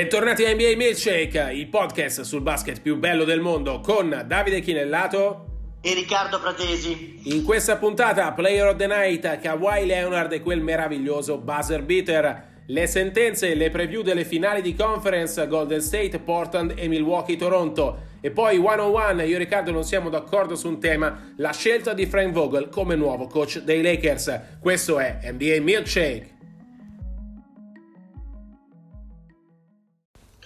Bentornati a NBA Milkshake, il podcast sul basket più bello del mondo con Davide Chinellato e Riccardo Fratesi. In questa puntata, Player of the Night, Kawhi Leonard e quel meraviglioso buzzer beater. Le sentenze e le preview delle finali di conference Golden State, Portland e Milwaukee Toronto. E poi one on one, io e Riccardo non siamo d'accordo su un tema, la scelta di Frank Vogel come nuovo coach dei Lakers. Questo è NBA Milkshake.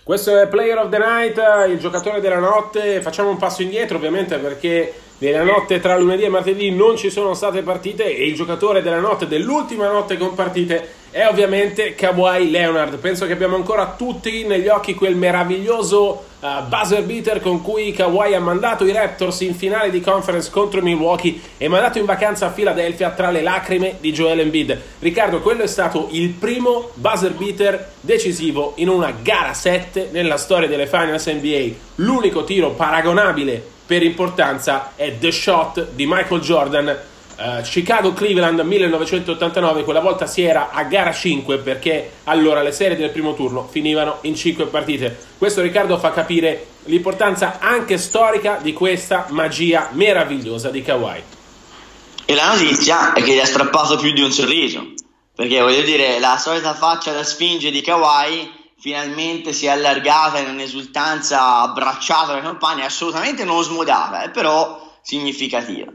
Questo è Player of the Night, il giocatore della notte. Facciamo un passo indietro ovviamente perché nella notte tra lunedì e martedì non ci sono state partite e il giocatore della notte, dell'ultima notte con partite, è ovviamente Kawhi Leonard. Penso che abbiamo ancora tutti negli occhi quel meraviglioso uh, buzzer beater con cui Kawhi ha mandato i Raptors in finale di conference contro Milwaukee e mandato in vacanza a Philadelphia tra le lacrime di Joel Embiid. Riccardo, quello è stato il primo buzzer beater decisivo in una gara 7 nella storia delle Finals NBA. L'unico tiro paragonabile per importanza è The Shot di Michael Jordan Uh, Chicago-Cleveland 1989, quella volta si era a gara 5 perché allora le serie del primo turno finivano in 5 partite. Questo Riccardo fa capire l'importanza anche storica di questa magia meravigliosa di Kawhi. E la notizia è che gli ha strappato più di un sorriso, perché voglio dire, la solita faccia da spinge di Kawhi finalmente si è allargata in un'esultanza abbracciata alle campagne, assolutamente non smodata, eh, però significativa.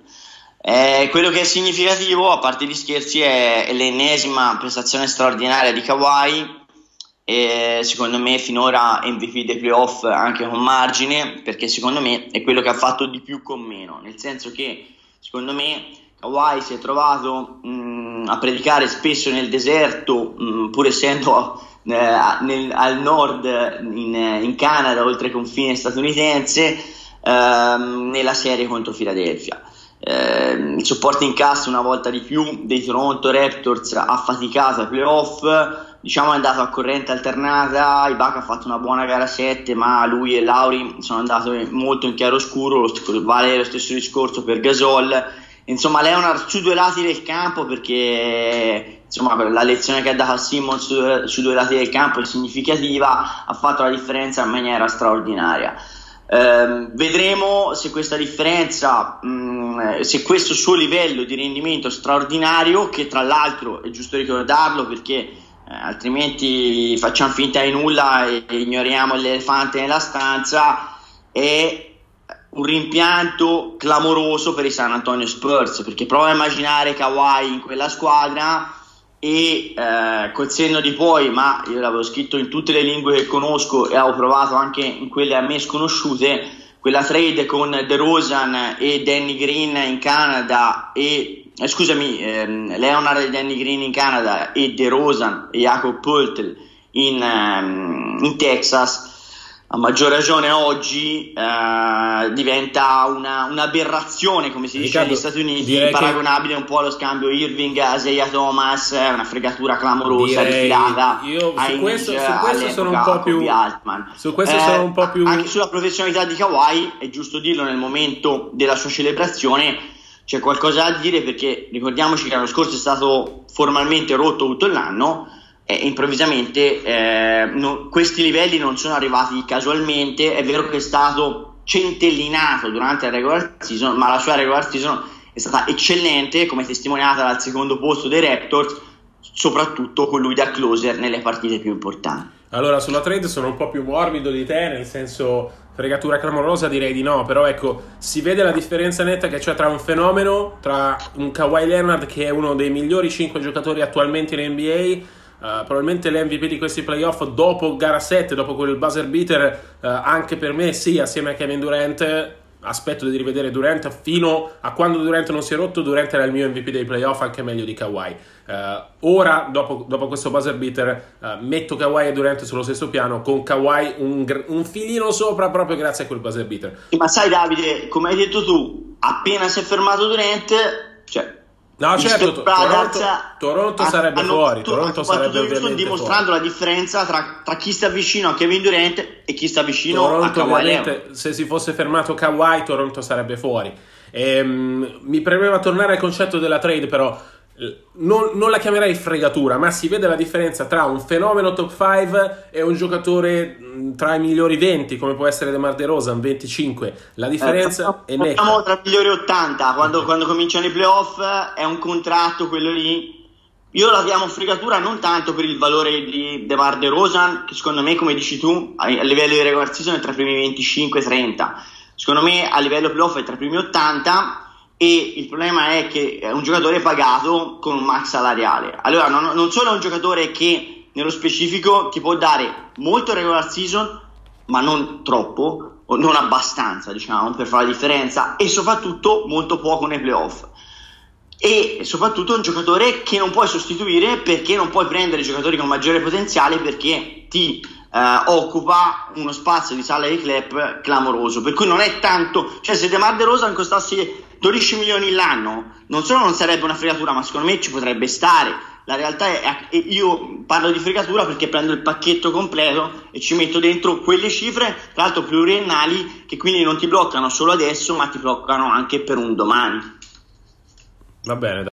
Eh, quello che è significativo, a parte gli scherzi, è l'ennesima prestazione straordinaria di Kawhi. E secondo me finora MVP dei playoff anche con margine, perché secondo me è quello che ha fatto di più con meno, nel senso che secondo me Kawhi si è trovato mh, a predicare spesso nel deserto, mh, pur essendo eh, nel, al nord in, in, Canada, oltre confine statunitense, ehm, nella serie contro Philadelphia eh, il supporting cast una volta di più dei Toronto Raptors ha faticato ai playoff diciamo è andato a corrente alternata Ibaka ha fatto una buona gara 7 ma lui e Lauri sono andati molto in chiaroscuro lo, vale lo stesso discorso per Gasol. Insomma Leonard su due lati del campo perché insomma la lezione che ha dato a Simmons su due lati del campo è significativa ha fatto la differenza in maniera straordinaria eh, vedremo se questa differenza, mh, mm, se questo suo livello di rendimento straordinario, che tra l'altro è giusto ricordarlo perché eh, altrimenti facciamo finta di nulla e, e ignoriamo l'elefante nella stanza, è un rimpianto clamoroso per i San Antonio Spurs perché prova a immaginare Kawhi in quella squadra e eh, col senno di poi, ma io l'avevo scritto in tutte le lingue che conosco e avevo provato anche in quelle a me sconosciute, quella trade con The Rosan e Danny Green in Canada e eh, scusami, ehm, Leonard e Danny Green in Canada e De Rosan e Jacob Pöltl in, ehm, in Texas a maggior ragione oggi eh, diventa una, un'aberrazione, come si dice Riccardo, negli Stati Uniti, paragonabile che... un po' allo scambio Irving-Isaiah Thomas, una fregatura clamorosa, direi... rifilata. Io su questo, su questo sono un po' più... Su questo eh, sono un po' più... Anche sulla professionalità di Kawhi, è giusto dirlo nel momento della sua celebrazione, c'è qualcosa da dire perché ricordiamoci che l'anno scorso è stato formalmente rotto tutto l'anno eh, improvvisamente eh, no, questi livelli non sono arrivati casualmente, è vero che è stato centellinato durante la regular season, ma la sua regular season è stata eccellente, come testimoniata dal secondo posto dei Raptors, soprattutto con lui da closer nelle partite più importanti. Allora, sulla trade sono un po' più morbido di te, nel senso fregatura clamorosa direi di no, però ecco, si vede la differenza netta che c'è tra un fenomeno, tra un Kawhi Leonard che è uno dei migliori 5 giocatori attualmente in NBA Uh, probabilmente l'MVP di questi playoff dopo gara 7, dopo quel buzzer beater, uh, anche per me sì, assieme a Kevin Durant. Aspetto di rivedere Durant fino a quando Durant non si è rotto. Durant era il mio MVP dei playoff, anche meglio di Kawhi. Uh, ora, dopo, dopo, questo buzzer beater, metto Kawhi e Durant sullo stesso piano, con Kawhi un, un filino sopra proprio grazie a quel buzzer beater. Ma sai, Davide, come hai detto tu, appena si è fermato Durant, cioè No, certo, to- Toronto, Toronto sarebbe hanno, fuori. Toronto sarebbe ovviamente dimostrando fuori. la differenza tra, tra, chi sta vicino a Kevin Durant e chi sta vicino Toronto, a Kawhi. Se si fosse fermato Kawhi, Toronto sarebbe fuori. Ehm, mi premeva tornare al concetto della trade, però non, non, la chiamerei fregatura, ma si vede la differenza tra un fenomeno top 5 e un giocatore tra i migliori 20, come può essere DeMar DeRozan, 25. La differenza eh, è netta. Siamo tra i migliori 80, quando, quando cominciano i playoff è un contratto quello lì. Io la chiamo fregatura non tanto per il valore di DeMar DeRozan, che secondo me, come dici tu, a, a livello di regular season è tra i primi 25 e 30. Secondo me a livello playoff è tra i primi 80 e il problema è che è un giocatore pagato con un max salariale. Allora, non, non solo è un giocatore che nello specifico ti può dare molto regular season, ma non troppo, o non abbastanza, diciamo, per fare la differenza, e soprattutto molto poco nei playoff. E soprattutto è un giocatore che non puoi sostituire perché non puoi prendere giocatori con maggiore potenziale perché ti eh, occupa uno spazio di sala di club clamoroso. Per cui non è tanto, cioè se DeMar DeRozan costasse 12 milioni l'anno, non solo non sarebbe una fregatura, ma secondo me ci potrebbe stare. La realtà è che io parlo di fregatura perché prendo il pacchetto completo e ci metto dentro quelle cifre, tra l'altro pluriennali, che quindi non ti bloccano solo adesso, ma ti bloccano anche per un domani. Va bene,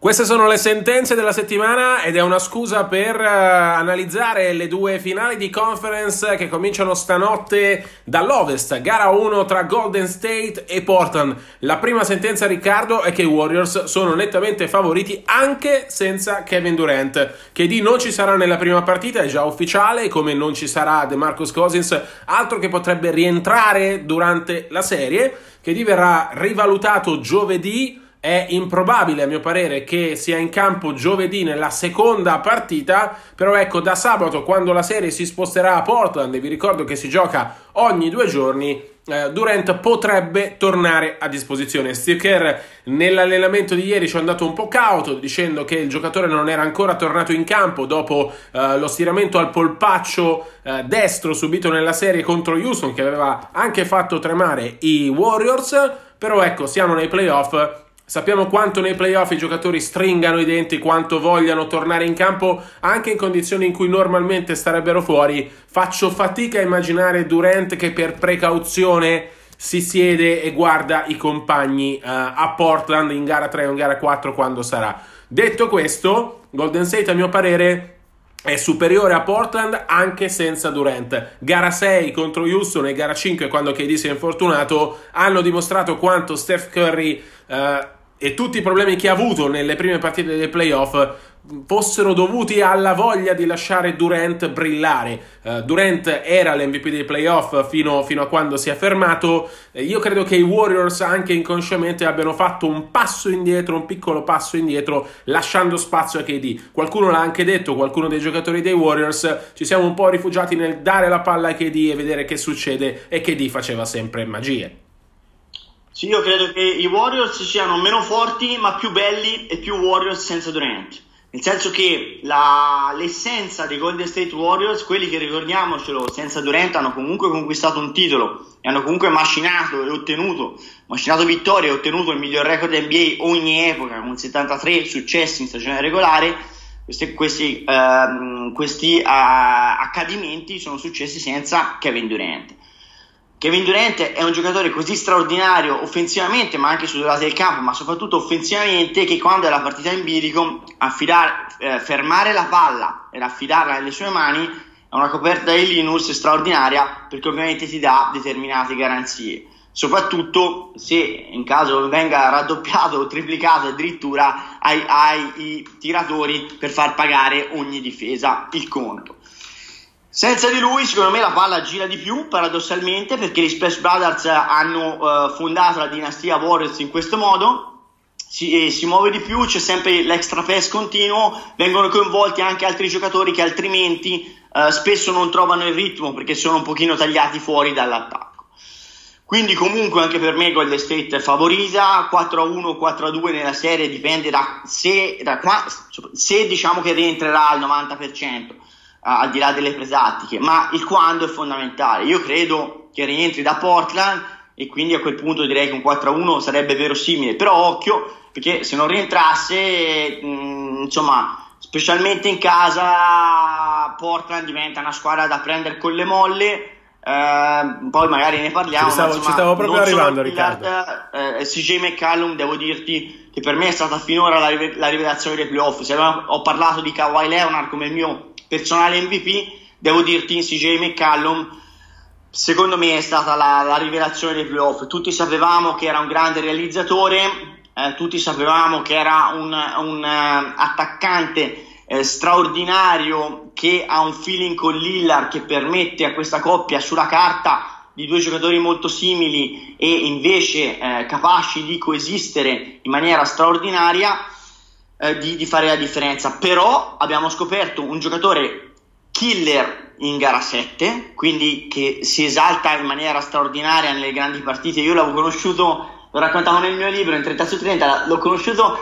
Queste sono le sentenze della settimana ed è una scusa per uh, analizzare le due finali di conference che cominciano stanotte dall'Ovest. Gara 1 tra Golden State e Portland. La prima sentenza, Riccardo, è che i Warriors sono nettamente favoriti anche senza Kevin Durant. KD non ci sarà nella prima partita, è già ufficiale, come non ci sarà DeMarcus Cousins, altro che potrebbe rientrare durante la serie. KD verrà rivalutato giovedì è improbabile, a mio parere, che sia in campo giovedì nella seconda partita, però ecco, da sabato, quando la serie si sposterà a Portland, e vi ricordo che si gioca ogni due giorni, eh, Durant potrebbe tornare a disposizione. Steve Kerr nell'allenamento di ieri ci è andato un po' cauto dicendo che il giocatore non era ancora tornato in campo dopo eh, lo stiramento al polpaccio eh, destro subito nella serie contro Houston che aveva anche fatto tremare i Warriors, però ecco siamo nei playoff Sappiamo quanto nei playoff i giocatori stringano i denti, quanto vogliano tornare in campo anche in condizioni in cui normalmente starebbero fuori. Faccio fatica a immaginare Durant che per precauzione si siede e guarda i compagni uh, a Portland in gara 3 o in gara 4 quando sarà. Detto questo, Golden State a mio parere è superiore a Portland anche senza Durant. Gara 6 contro Houston e gara 5 quando KD si è infortunato hanno dimostrato quanto Steph Curry uh, e tutti i problemi che ha avuto nelle prime partite dei playoff fossero dovuti alla voglia di lasciare Durant brillare. Uh, Durant era l'MVP dei playoff fino, fino, a quando si è fermato. Uh, io credo che i Warriors anche inconsciamente abbiano fatto un passo indietro, un piccolo passo indietro, lasciando spazio a KD. Qualcuno l'ha anche detto, qualcuno dei giocatori dei Warriors, ci siamo un po' rifugiati nel dare la palla a KD e vedere che succede e KD faceva sempre magie. Sì, io credo che i Warriors siano meno forti ma più belli e più Warriors senza Durant. Nel senso che la, l'essenza dei Golden State Warriors, quelli che ricordiamocelo senza Durant, hanno comunque conquistato un titolo e hanno comunque macinato e ottenuto, macinato vittorie e ottenuto il miglior record NBA ogni epoca, con 73 successi in stagione regolare. Questi, questi, uh, questi uh, accadimenti sono successi senza Kevin Durant. Kevin Durant è un giocatore così straordinario offensivamente, ma anche sul lato del campo, ma soprattutto offensivamente, che quando è la partita in bilico, affidare, eh, fermare la palla e affidarla nelle sue mani è una coperta di Linus straordinaria perché ovviamente ti dà determinate garanzie. Soprattutto se in caso venga raddoppiato o triplicato addirittura ai, ai tiratori per far pagare ogni difesa il conto. Senza di lui, secondo me, la palla gira di più, paradossalmente, perché gli Splash Brothers hanno uh, fondato la dinastia Warriors in questo modo. Si, eh, si, muove di più, c'è sempre l'extra pass continuo, vengono coinvolti anche altri giocatori che altrimenti uh, spesso non trovano il ritmo perché sono un pochino tagliati fuori dall'attacco. Quindi comunque anche per me Golden State è favorita, 4-1 4-2 nella serie dipende da se, da qua, se diciamo che rientrerà al 90% al di là delle presattiche, ma il quando è fondamentale. Io credo che rientri da Portland e quindi a quel punto direi che un 4-1 sarebbe verosimile, però occhio perché se non rientrasse, mh, mm, insomma, specialmente in casa Portland diventa una squadra da prendere con le molle. Uh, poi magari ne parliamo. Ci stavo, insomma, ci stavo proprio arrivando, Riccardo. Uh, eh, CJ McCallum, devo dirti che per me è stata finora la, la rivelazione dei playoff. Se ho parlato di Kawhi Leonard come il mio personale MVP, devo dirti CJ McCallum secondo me è stata la, la, rivelazione dei playoff. Tutti sapevamo che era un grande realizzatore, eh, tutti sapevamo che era un, un uh, attaccante eh, straordinario che ha un feeling con Lillard che permette a questa coppia sulla carta di due giocatori molto simili e invece eh, capaci di coesistere in maniera straordinaria eh, di, di fare la differenza. Però abbiamo scoperto un giocatore killer in gara 7, quindi che si esalta in maniera straordinaria nelle grandi partite. Io l'avevo conosciuto, lo raccontavo nel mio libro in 30 su 30, l'ho conosciuto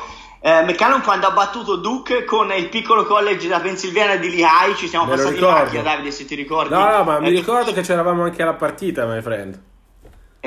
eh, McCallum quando ha battuto Duke con il piccolo college da Pennsylvania di Lehigh, ci siamo Me passati in macchina, Davide, se ti ricordi. No, no, ma eh, mi ricordo che c'eravamo anche alla partita, my friend.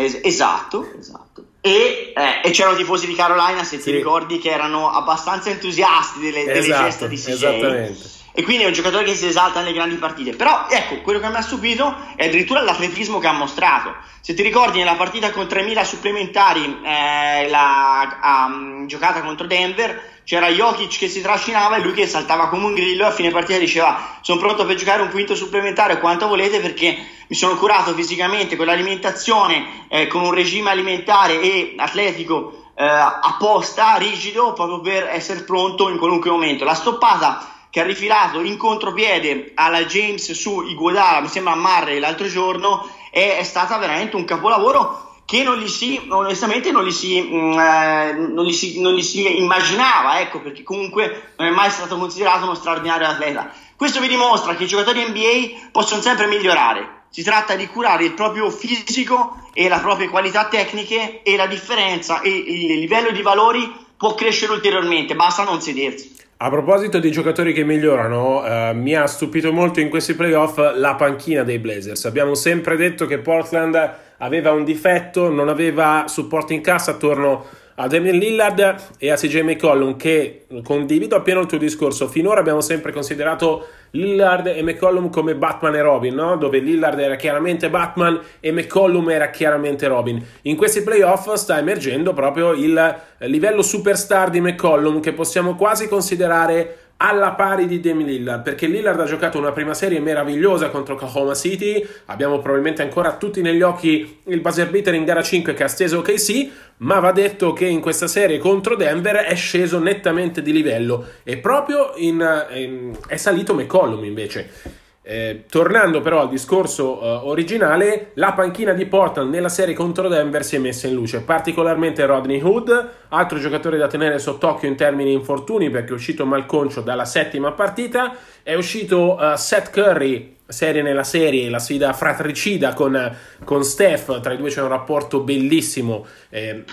Es- esatto, esatto. E, eh, e, c'erano tifosi di Carolina, se sì. ti ricordi, che erano abbastanza entusiasti delle, delle esatto, gesta di CJ. Esattamente e quindi è un giocatore che si esalta nelle grandi partite. Però ecco, quello che mi ha stupito è addirittura l'atletismo che ha mostrato. Se ti ricordi nella partita con 3.000 supplementari, eh, la um, giocata contro Denver, c'era Jokic che si trascinava e lui che saltava come un grillo e a fine partita diceva sono pronto per giocare un quinto supplementare quanto volete perché mi sono curato fisicamente con l'alimentazione, eh, con un regime alimentare e atletico eh, apposta, rigido, proprio per essere pronto in qualunque momento. La stoppata che ha rifilato in contropiede alla James su Iguodala, mi sembra a Marre l'altro giorno, è, è stata veramente un capolavoro che non gli si, onestamente non gli si, mm, eh, non gli si, non gli si immaginava, ecco, perché comunque non è mai stato considerato uno straordinario atleta. Questo vi dimostra che i giocatori NBA possono sempre migliorare. Si tratta di curare il proprio fisico e le proprie qualità tecniche e la differenza e il livello di valori può crescere ulteriormente, basta non sedersi. A proposito di giocatori che migliorano, eh, mi ha stupito molto in questi playoff la panchina dei Blazers. Abbiamo sempre detto che Portland aveva un difetto, non aveva supporto in cassa attorno a Damian Lillard e a CJ McCollum che condivido appieno il tuo discorso. Finora abbiamo sempre considerato Lillard e McCollum come Batman e Robin, no? dove Lillard era chiaramente Batman e McCollum era chiaramente Robin. In questi playoff sta emergendo proprio il livello superstar di McCollum che possiamo quasi considerare alla pari di Demi Lillard perché Lillard ha giocato una prima serie meravigliosa contro Oklahoma City. Abbiamo probabilmente ancora tutti negli occhi il buzzer beater in gara 5 che ha steso OKC ma va detto che in questa serie contro Denver è sceso nettamente di livello. E proprio in, in, è salito McCollum invece eh, tornando però al discorso eh, originale, la panchina di Portland nella serie contro Denver si è messa in luce, particolarmente Rodney Hood, altro giocatore da tenere sott'occhio in termini infortuni perché è uscito malconcio dalla settima partita, è uscito uh, Seth Curry serie nella serie, la sfida fratricida con, con Steph, tra i due c'è un rapporto bellissimo, eh,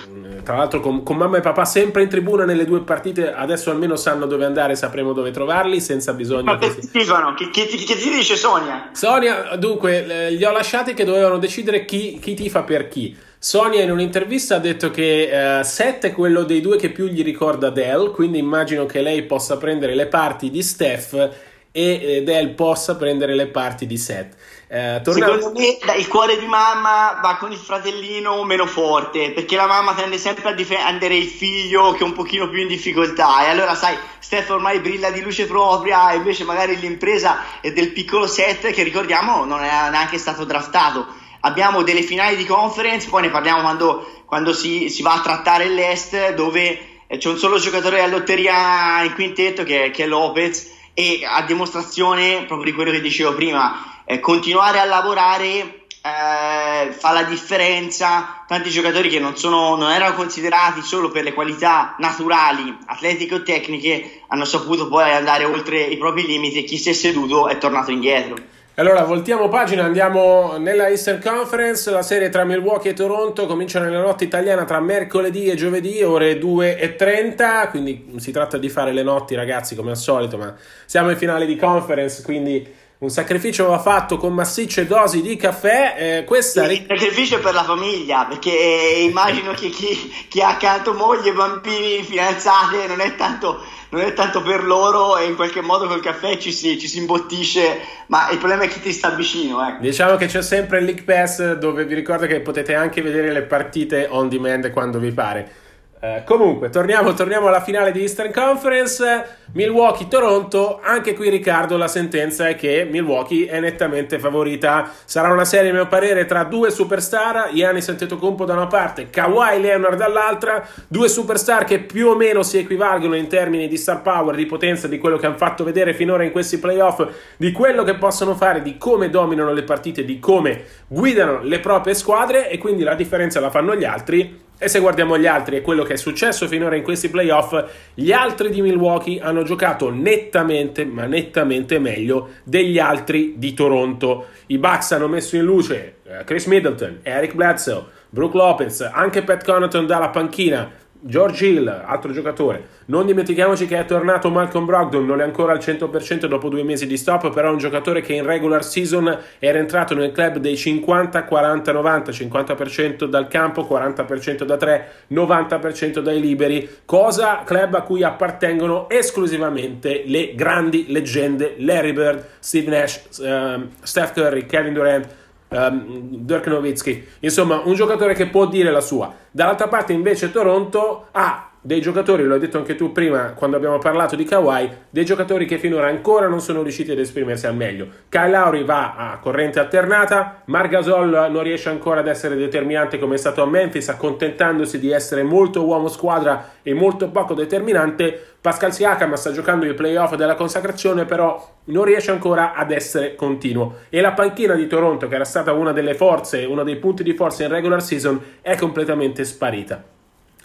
tra l'altro con, con, mamma e papà sempre in tribuna nelle due partite, adesso almeno sanno dove andare, sapremo dove trovarli senza bisogno Ma che si... tifano, che, che, che, ti dice Sonia? Sonia, dunque, gli ho lasciati che dovevano decidere chi, chi tifa per chi. Sonia in un'intervista ha detto che uh, Seth è quello dei due che più gli ricorda Dell, quindi immagino che lei possa prendere le parti di Steph e Del possa prendere le parti di Seth. Eh, tornando... Secondo me il cuore di mamma va con il fratellino meno forte perché la mamma tende sempre a difendere il figlio che è un pochino più in difficoltà e allora sai Steph ormai brilla di luce propria e invece magari l'impresa è del piccolo Seth che ricordiamo non è neanche stato draftato abbiamo delle finali di conference poi ne parliamo quando, quando si, si, va a trattare l'Est dove c'è un solo giocatore a lotteria in quintetto che, che è Lopez e a dimostrazione proprio di quello che dicevo prima, eh, continuare a lavorare eh, fa la differenza. Tanti giocatori che non, sono, non erano considerati solo per le qualità naturali, atletiche o tecniche, hanno saputo poi andare oltre i propri limiti e chi si è seduto è tornato indietro. Allora, voltiamo pagina, andiamo nella Eastern Conference, la serie tra Milwaukee e Toronto comincia nella notte italiana tra mercoledì e giovedì, ore 2 e 30, quindi si tratta di fare le notti ragazzi come al solito, ma siamo in finale di conference, quindi un sacrificio va fatto con massicce dosi di caffè. Eh, questa... Il sacrificio per la famiglia, perché immagino che chi, chi ha accanto moglie, bambini, fidanzate non è tanto non è tanto per loro e in qualche modo col caffè ci si, ci si imbottisce, ma il problema è chi ti sta vicino. Ecco. Diciamo che c'è sempre il League Pass dove vi ricordo che potete anche vedere le partite on demand quando vi pare. Eh, comunque, torniamo, torniamo, alla finale di Eastern Conference. Milwaukee-Toronto. Anche qui, Riccardo, la sentenza è che Milwaukee è nettamente favorita. Sarà una serie, a mio parere, tra due superstar: Giannis Antetokounmpo da una parte, Kawhi Leonard dall'altra. Due superstar che più o meno si equivalgono in termini di star power, di potenza, di quello che hanno fatto vedere finora in questi playoff, di quello che possono fare, di come dominano le partite, di come guidano le proprie squadre. E quindi la differenza la fanno gli altri e se guardiamo gli altri e quello che è successo finora in questi playoff, gli altri di Milwaukee hanno giocato nettamente, ma nettamente meglio degli altri di Toronto. I Bucks hanno messo in luce eh, Chris Middleton, Eric Bledsoe, Brooke Lopez, anche Pat Connaughton dalla panchina, George Hill, altro giocatore. Non dimentichiamoci che è tornato Malcolm Brogdon, non è ancora al 100% dopo due mesi di stop, però è un giocatore che in regular season era entrato nel club dei 50-40-90, 50% dal campo, 40% da 3, 90% dai liberi, cosa club a cui appartengono esclusivamente le grandi leggende Larry Bird, Steve Nash, um, Steph Curry, Kevin Durant, um, Dirk Nowitzki, insomma un giocatore che può dire la sua. Dall'altra parte invece Toronto ha dei giocatori, lo hai detto anche tu prima quando abbiamo parlato di Kawhi, dei giocatori che finora ancora non sono riusciti ad esprimersi al meglio. Kyle Lauri va a corrente alternata, Margasol non riesce ancora ad essere determinante come è stato a Memphis, accontentandosi di essere molto uomo squadra e molto poco determinante. Pascal Siakam sta giocando i playoff della consacrazione, però non riesce ancora ad essere continuo. E la panchina di Toronto, che era stata una delle forze, uno dei punti di forza in regular season, è completamente sparita.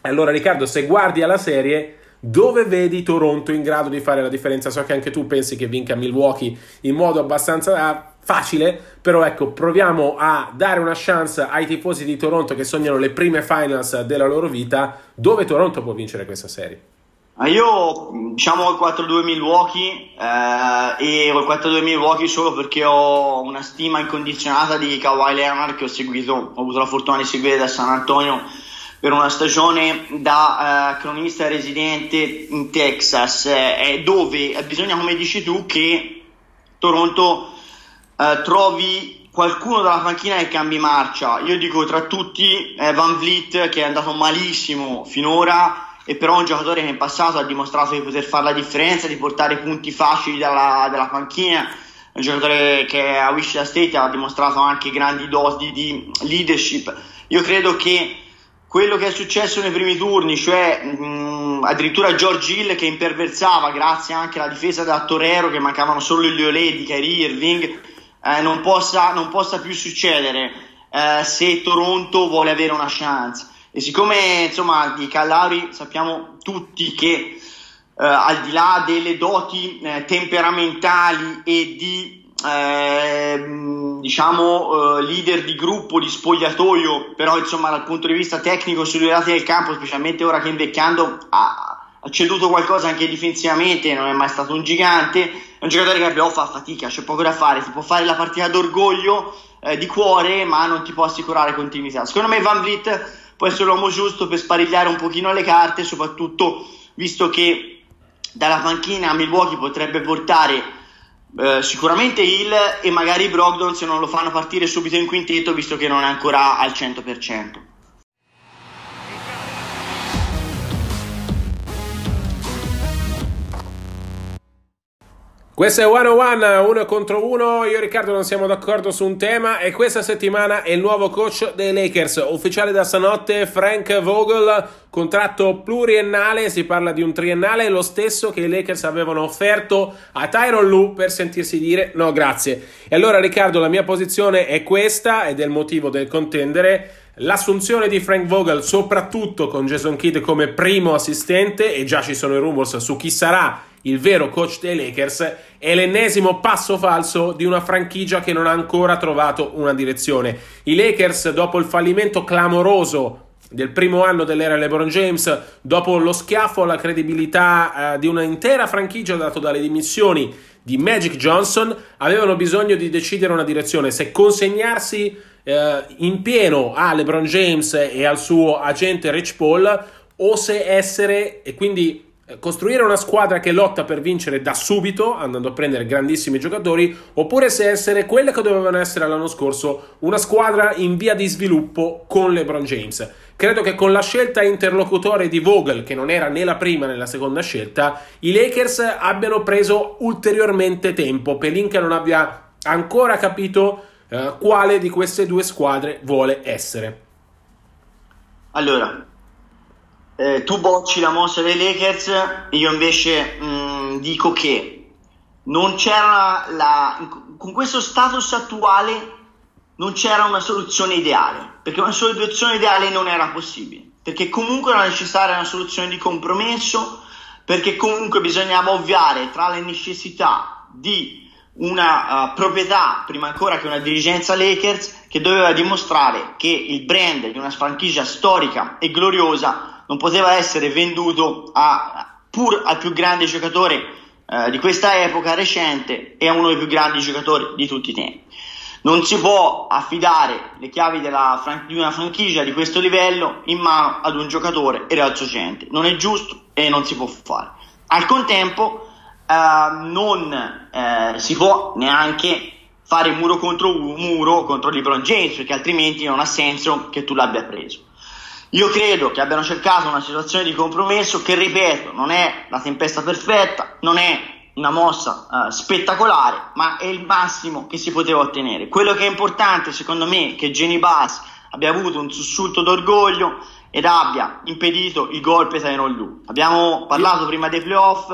Allora Riccardo, se guardi alla serie, dove vedi Toronto in grado di fare la differenza? So che anche tu pensi che vinca Milwaukee in modo abbastanza facile, però ecco, proviamo a dare una chance ai tifosi di Toronto che sognano le prime finals della loro vita, dove Toronto può vincere questa serie? Io diciamo il 4-2 Milwaukee eh, e ho il 4-2 Milwaukee solo perché ho una stima incondizionata di Kawhi Leonard che ho seguito, ho avuto la fortuna di seguire da San Antonio per una stagione da uh, cronista residente in Texas, eh, dove bisogna, come dici tu, che Toronto uh, trovi qualcuno dalla panchina che cambi marcia. Io dico tra tutti eh, Van Vliet che è andato malissimo finora e però un giocatore che in passato ha dimostrato di poter fare la differenza, di portare punti facili dalla, dalla panchina. Un giocatore che a Wichita State ha dimostrato anche grandi doti di leadership. Io credo che quello che è successo nei primi turni, cioè mh, addirittura George Hill che imperversava grazie anche alla difesa da Torero, che mancavano solo il Liolè di Kyrie Irving, eh, non, possa, non, possa, più succedere eh, se Toronto vuole avere una chance. E siccome insomma di Callauri sappiamo tutti che eh, al di là delle doti eh, temperamentali e di eh, diciamo eh, leader di gruppo, di spogliatoio, però insomma dal punto di vista tecnico sui due lati del campo, specialmente ora che invecchiando ha, ha ceduto qualcosa anche difensivamente, non è mai stato un gigante, è un giocatore che però fa fatica, c'è poco da fare, ti può fare la partita d'orgoglio, eh, di cuore, ma non ti può assicurare continuità. Secondo me Van Vliet può essere l'uomo giusto per sparigliare un pochino le carte, soprattutto visto che dalla panchina Milwaukee potrebbe portare eh, sicuramente Hill e magari Brogdon se non lo fanno partire subito in quintetto visto che non è ancora al 100%. Questo è 101, uno contro uno. Io e Riccardo non siamo d'accordo su un tema e questa settimana è il nuovo coach dei Lakers, ufficiale da stanotte Frank Vogel, contratto pluriennale, si parla di un triennale, lo stesso che i Lakers avevano offerto a Tyron Lu per sentirsi dire no grazie. E allora Riccardo, la mia posizione è questa ed è il motivo del contendere. L'assunzione di Frank Vogel, soprattutto con Jason Kidd come primo assistente, e già ci sono i rumors su chi sarà il vero coach dei Lakers, è l'ennesimo passo falso di una franchigia che non ha ancora trovato una direzione. I Lakers, dopo il fallimento clamoroso del primo anno dell'era LeBron James, dopo lo schiaffo alla credibilità eh, di un'intera franchigia dato dalle dimissioni di Magic Johnson, avevano bisogno di decidere una direzione, se consegnarsi eh, in pieno a LeBron James e al suo agente Rich Paul o se essere e quindi costruire una squadra che lotta per vincere da subito, andando a prendere grandissimi giocatori, oppure se essere quelle che dovevano essere l'anno scorso, una squadra in via di sviluppo con LeBron James. Credo che con la scelta interlocutore di Vogel, che non era né la prima né la seconda scelta, i Lakers abbiano preso ulteriormente tempo. Pelinka non abbia ancora capito eh, quale di queste due squadre vuole essere. Allora, eh, tu bocci la mossa dei Lakers, io invece mh, mm, dico che non c'era la, con questo status attuale non c'era una soluzione ideale, perché una soluzione ideale non era possibile, perché comunque era necessaria una soluzione di compromesso, perché comunque bisognava ovviare tra le necessità di una uh, proprietà, prima ancora che una dirigenza Lakers, che doveva dimostrare che il brand di una franchigia storica e gloriosa non poteva essere venduto a, pur al più grande giocatore uh, di questa epoca recente e a uno dei più grandi giocatori di tutti i tempi. Non si può affidare le chiavi fran- di una franchigia di questo livello in mano ad un giocatore e al suo gente. Non è giusto e non si può fare. Al contempo, eh, non eh, si può neanche fare muro contro muro contro LeBron James, perché altrimenti non ha senso che tu l'abbia preso. Io credo che abbiano cercato una situazione di compromesso che, ripeto, non è la tempesta perfetta, non è una mossa uh, spettacolare, ma è il massimo che si poteva ottenere. Quello che è importante, secondo me, è che Jenny Bass abbia avuto un sussulto d'orgoglio ed abbia impedito il golpe Tyron Lu. Abbiamo parlato prima dei playoff,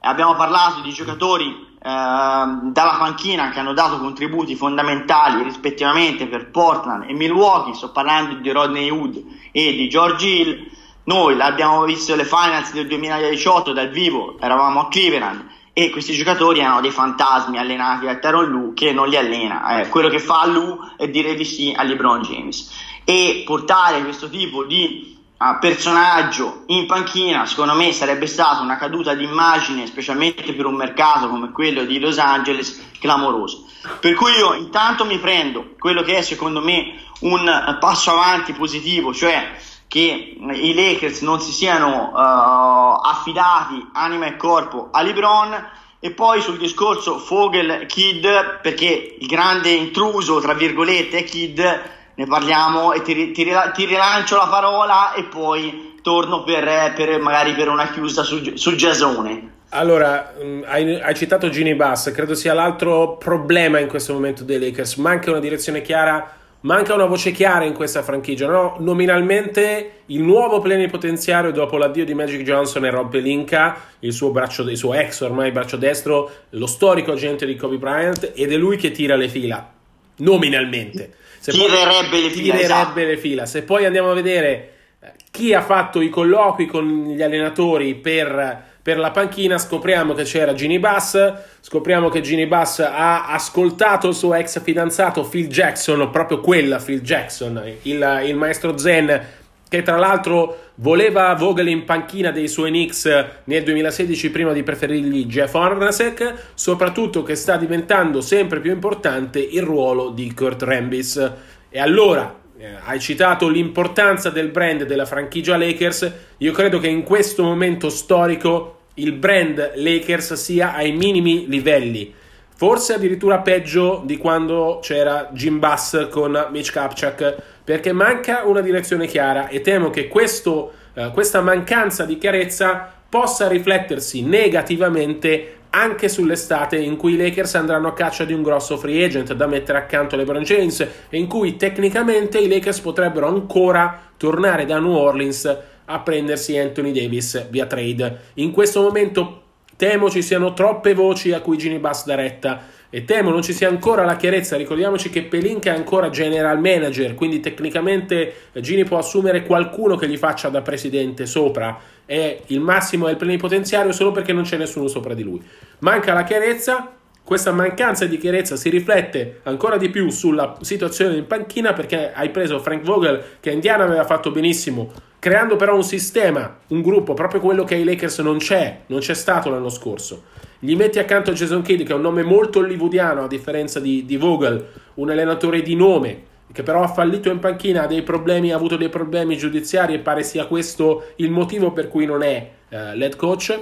abbiamo parlato di giocatori eh, dalla panchina che hanno dato contributi fondamentali rispettivamente per Portland e Milwaukee. Sto parlando di Rodney Hood e di George Hill. Noi l'abbiamo visto le finals del 2018 dal vivo, eravamo a Cleveland e questi giocatori hanno dei fantasmi allenati da Teron Lu che non li allena. Eh, quello che fa Lu è dire di sì a LeBron James e portare questo tipo di uh, personaggio in panchina secondo me sarebbe stata una caduta d'immagine specialmente per un mercato come quello di Los Angeles clamoroso. Per cui io intanto mi prendo quello che è secondo me un passo avanti positivo, cioè che i Lakers non si siano uh, affidati anima e corpo a LeBron e poi sul discorso Fogel Kid perché il grande intruso tra virgolette è Kid ne parliamo e ti, ti, ti rilancio la parola e poi torno per, per magari per una chiusa su, su Giasone allora, mm, hai, hai, citato Ginny Bass, credo sia l'altro problema in questo momento dei Lakers. Manca una direzione chiara manca una voce chiara in questa franchigia. No? Nominalmente il nuovo plenipotenziario dopo l'addio di Magic Johnson è Rob Pelinka, il suo, braccio, il suo ex ormai braccio destro, lo storico agente di Kobe Bryant, ed è lui che tira le fila. Nominalmente. Se tirerebbe poi, le fila. Tirerebbe esatto. le fila. Se poi andiamo a vedere eh, chi ha fatto i colloqui con gli allenatori per per la panchina scopriamo che c'era Ginny Bass, scopriamo che Ginny Bass ha ascoltato il suo ex fidanzato Phil Jackson, proprio quella Phil Jackson, il, il maestro Zen che tra l'altro voleva Vogel in panchina dei suoi Knicks nel 2016 prima di preferirgli Jeff Hornacek, soprattutto che sta diventando sempre più importante il ruolo di Kurt Rambis. E allora, eh, hai citato l'importanza del brand della franchigia Lakers, io credo che in questo momento storico il brand Lakers sia ai minimi livelli. Forse addirittura peggio di quando c'era Jim Bass con Mitch Kapchak, perché manca una direzione chiara e temo che questo, eh, questa mancanza di chiarezza possa riflettersi negativamente anche sull'estate in cui i Lakers andranno a caccia di un grosso free agent da mettere accanto a LeBron James e in cui tecnicamente i Lakers potrebbero ancora tornare da New Orleans a prendersi Anthony Davis via trade. In questo momento temo ci siano troppe voci a cui Gini Bass dà retta e temo non ci sia ancora la chiarezza. Ricordiamoci che Pelinka è ancora general manager, quindi tecnicamente Gini può assumere qualcuno che gli faccia da presidente sopra. È il massimo del plenipotenziario solo perché non c'è nessuno sopra di lui. Manca la chiarezza questa mancanza di chiarezza si riflette ancora di più sulla situazione in panchina perché hai preso Frank Vogel che a Indiana aveva fatto benissimo, creando però un sistema, un gruppo, proprio quello che ai Lakers non c'è, non c'è stato l'anno scorso. Gli metti accanto Jason Kidd che è un nome molto hollywoodiano a differenza di, di Vogel, un allenatore di nome che però ha fallito in panchina, ha dei problemi, ha avuto dei problemi giudiziari e pare sia questo il motivo per cui non è uh, lead coach.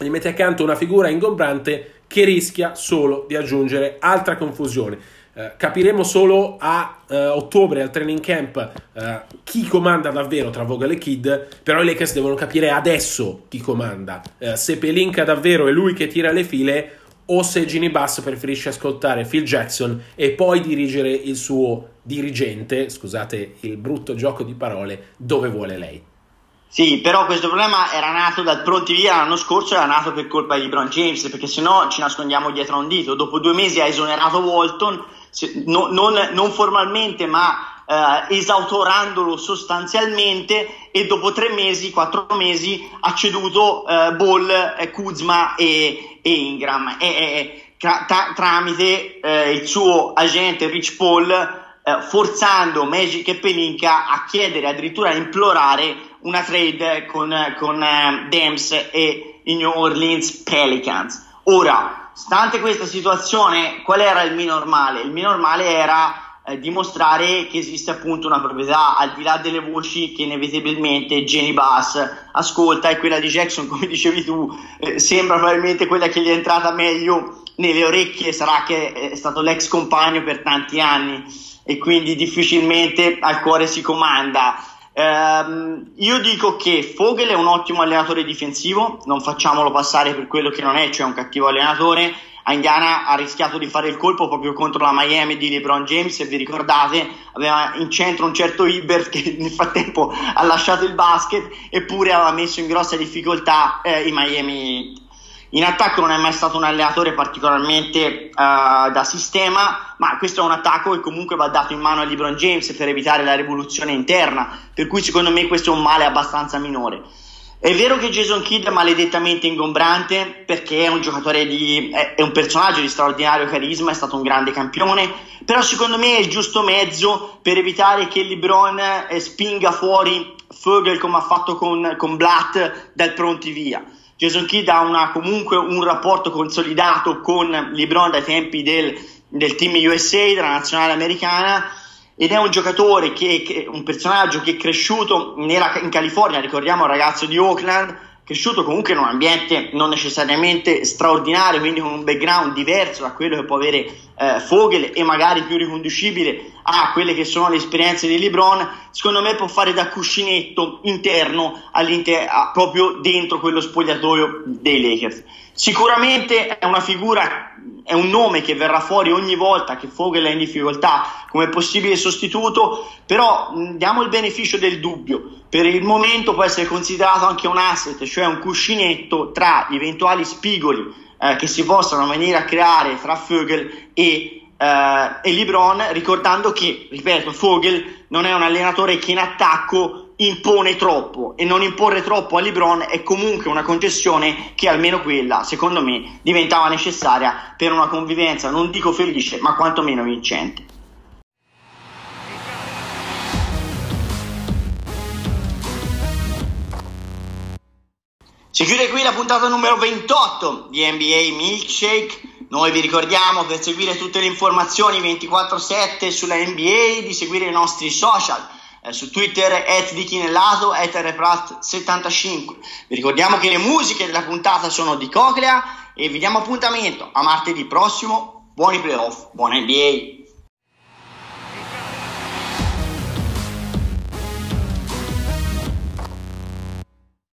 Gli metti accanto una figura ingombrante che rischia solo di aggiungere altra confusione. Eh, capiremo solo a eh, ottobre al training camp eh, chi comanda davvero tra Vogel e Kid, però i Lakers devono capire adesso chi comanda. Eh, se Pelinka davvero è lui che tira le file o se Ginny Bass preferisce ascoltare Phil Jackson e poi dirigere il suo dirigente, scusate il brutto gioco di parole, dove vuole lei. Sì, però questo problema era nato dal pronti via l'anno scorso, era nato per colpa di LeBron James, perché se no ci nascondiamo dietro a un dito. Dopo due mesi ha esonerato Walton, non, non, formalmente, ma eh, esautorandolo sostanzialmente, e dopo tre mesi, quattro mesi, ha ceduto eh, Ball, eh, Kuzma e, e Ingram. E, e, tra, tra, tramite eh, il suo agente Rich Paul, eh, forzando Magic e Pelinka a chiedere, addirittura a implorare una trade con, con Dams e i New Orleans Pelicans. Ora, stante questa situazione, qual era il mio normale? Il mio normale era eh, dimostrare che esiste appunto una proprietà al di là delle voci che inevitabilmente Jenny Bass ascolta e quella di Jackson, come dicevi tu, eh, sembra probabilmente quella che gli è entrata meglio nelle orecchie, sarà che è stato l'ex compagno per tanti anni e quindi difficilmente al cuore si comanda. Ehm, io dico che Vogel è un ottimo allenatore difensivo, non facciamolo passare per quello che non è, cioè un cattivo allenatore. A Indiana ha rischiato di fare il colpo proprio contro la Miami di LeBron James, se vi ricordate, aveva in centro un certo Ibert che nel frattempo ha lasciato il basket, eppure aveva messo in grossa difficoltà eh, i Miami in attacco non è mai stato un allenatore particolarmente uh, da sistema, ma questo è un attacco che comunque va dato in mano a LeBron James per evitare la rivoluzione interna, per cui secondo me questo è un male abbastanza minore. È vero che Jason Kidd è maledettamente ingombrante perché è un giocatore di. è, è un personaggio di straordinario carisma, è stato un grande campione, però secondo me è il giusto mezzo per evitare che LeBron eh, spinga fuori Vogel come ha fatto con, con Blatt dal pronti via Jason Kidd ha una, comunque un rapporto consolidato con LeBron dai tempi del, del team USA, della nazionale americana ed è un giocatore che, che un personaggio che è cresciuto nella, in California, ricordiamo un ragazzo di Oakland, cresciuto comunque in un ambiente non necessariamente straordinario, quindi con un background diverso da quello che può avere eh, Vogel e magari più riconducibile a quelle che sono le esperienze di LeBron, secondo me può fare da cuscinetto interno proprio dentro quello spogliatoio dei Lakers. Sicuramente è una figura, è un nome che verrà fuori ogni volta che Vogel è in difficoltà come possibile sostituto, però diamo il beneficio del dubbio. Per il momento può essere considerato anche un asset, cioè un cuscinetto tra eventuali spigoli eh, che si possano venire a creare tra Vogel e, eh, e LeBron, ricordando che, ripeto, Vogel non è un allenatore che in attacco impone troppo e non imporre troppo a LeBron è comunque una concessione che almeno quella, secondo me, diventava necessaria per una convivenza, non dico felice, ma quantomeno vincente. Si chiude qui la puntata numero 28 di NBA Milkshake. Noi vi ricordiamo per seguire tutte le informazioni 24-7 sulla NBA di seguire i nostri social. Eh, su Twitter at di Chinellato at rprat75 vi ricordiamo che le musiche della puntata sono di Coclea e vi diamo appuntamento a martedì prossimo buoni playoff buona NBA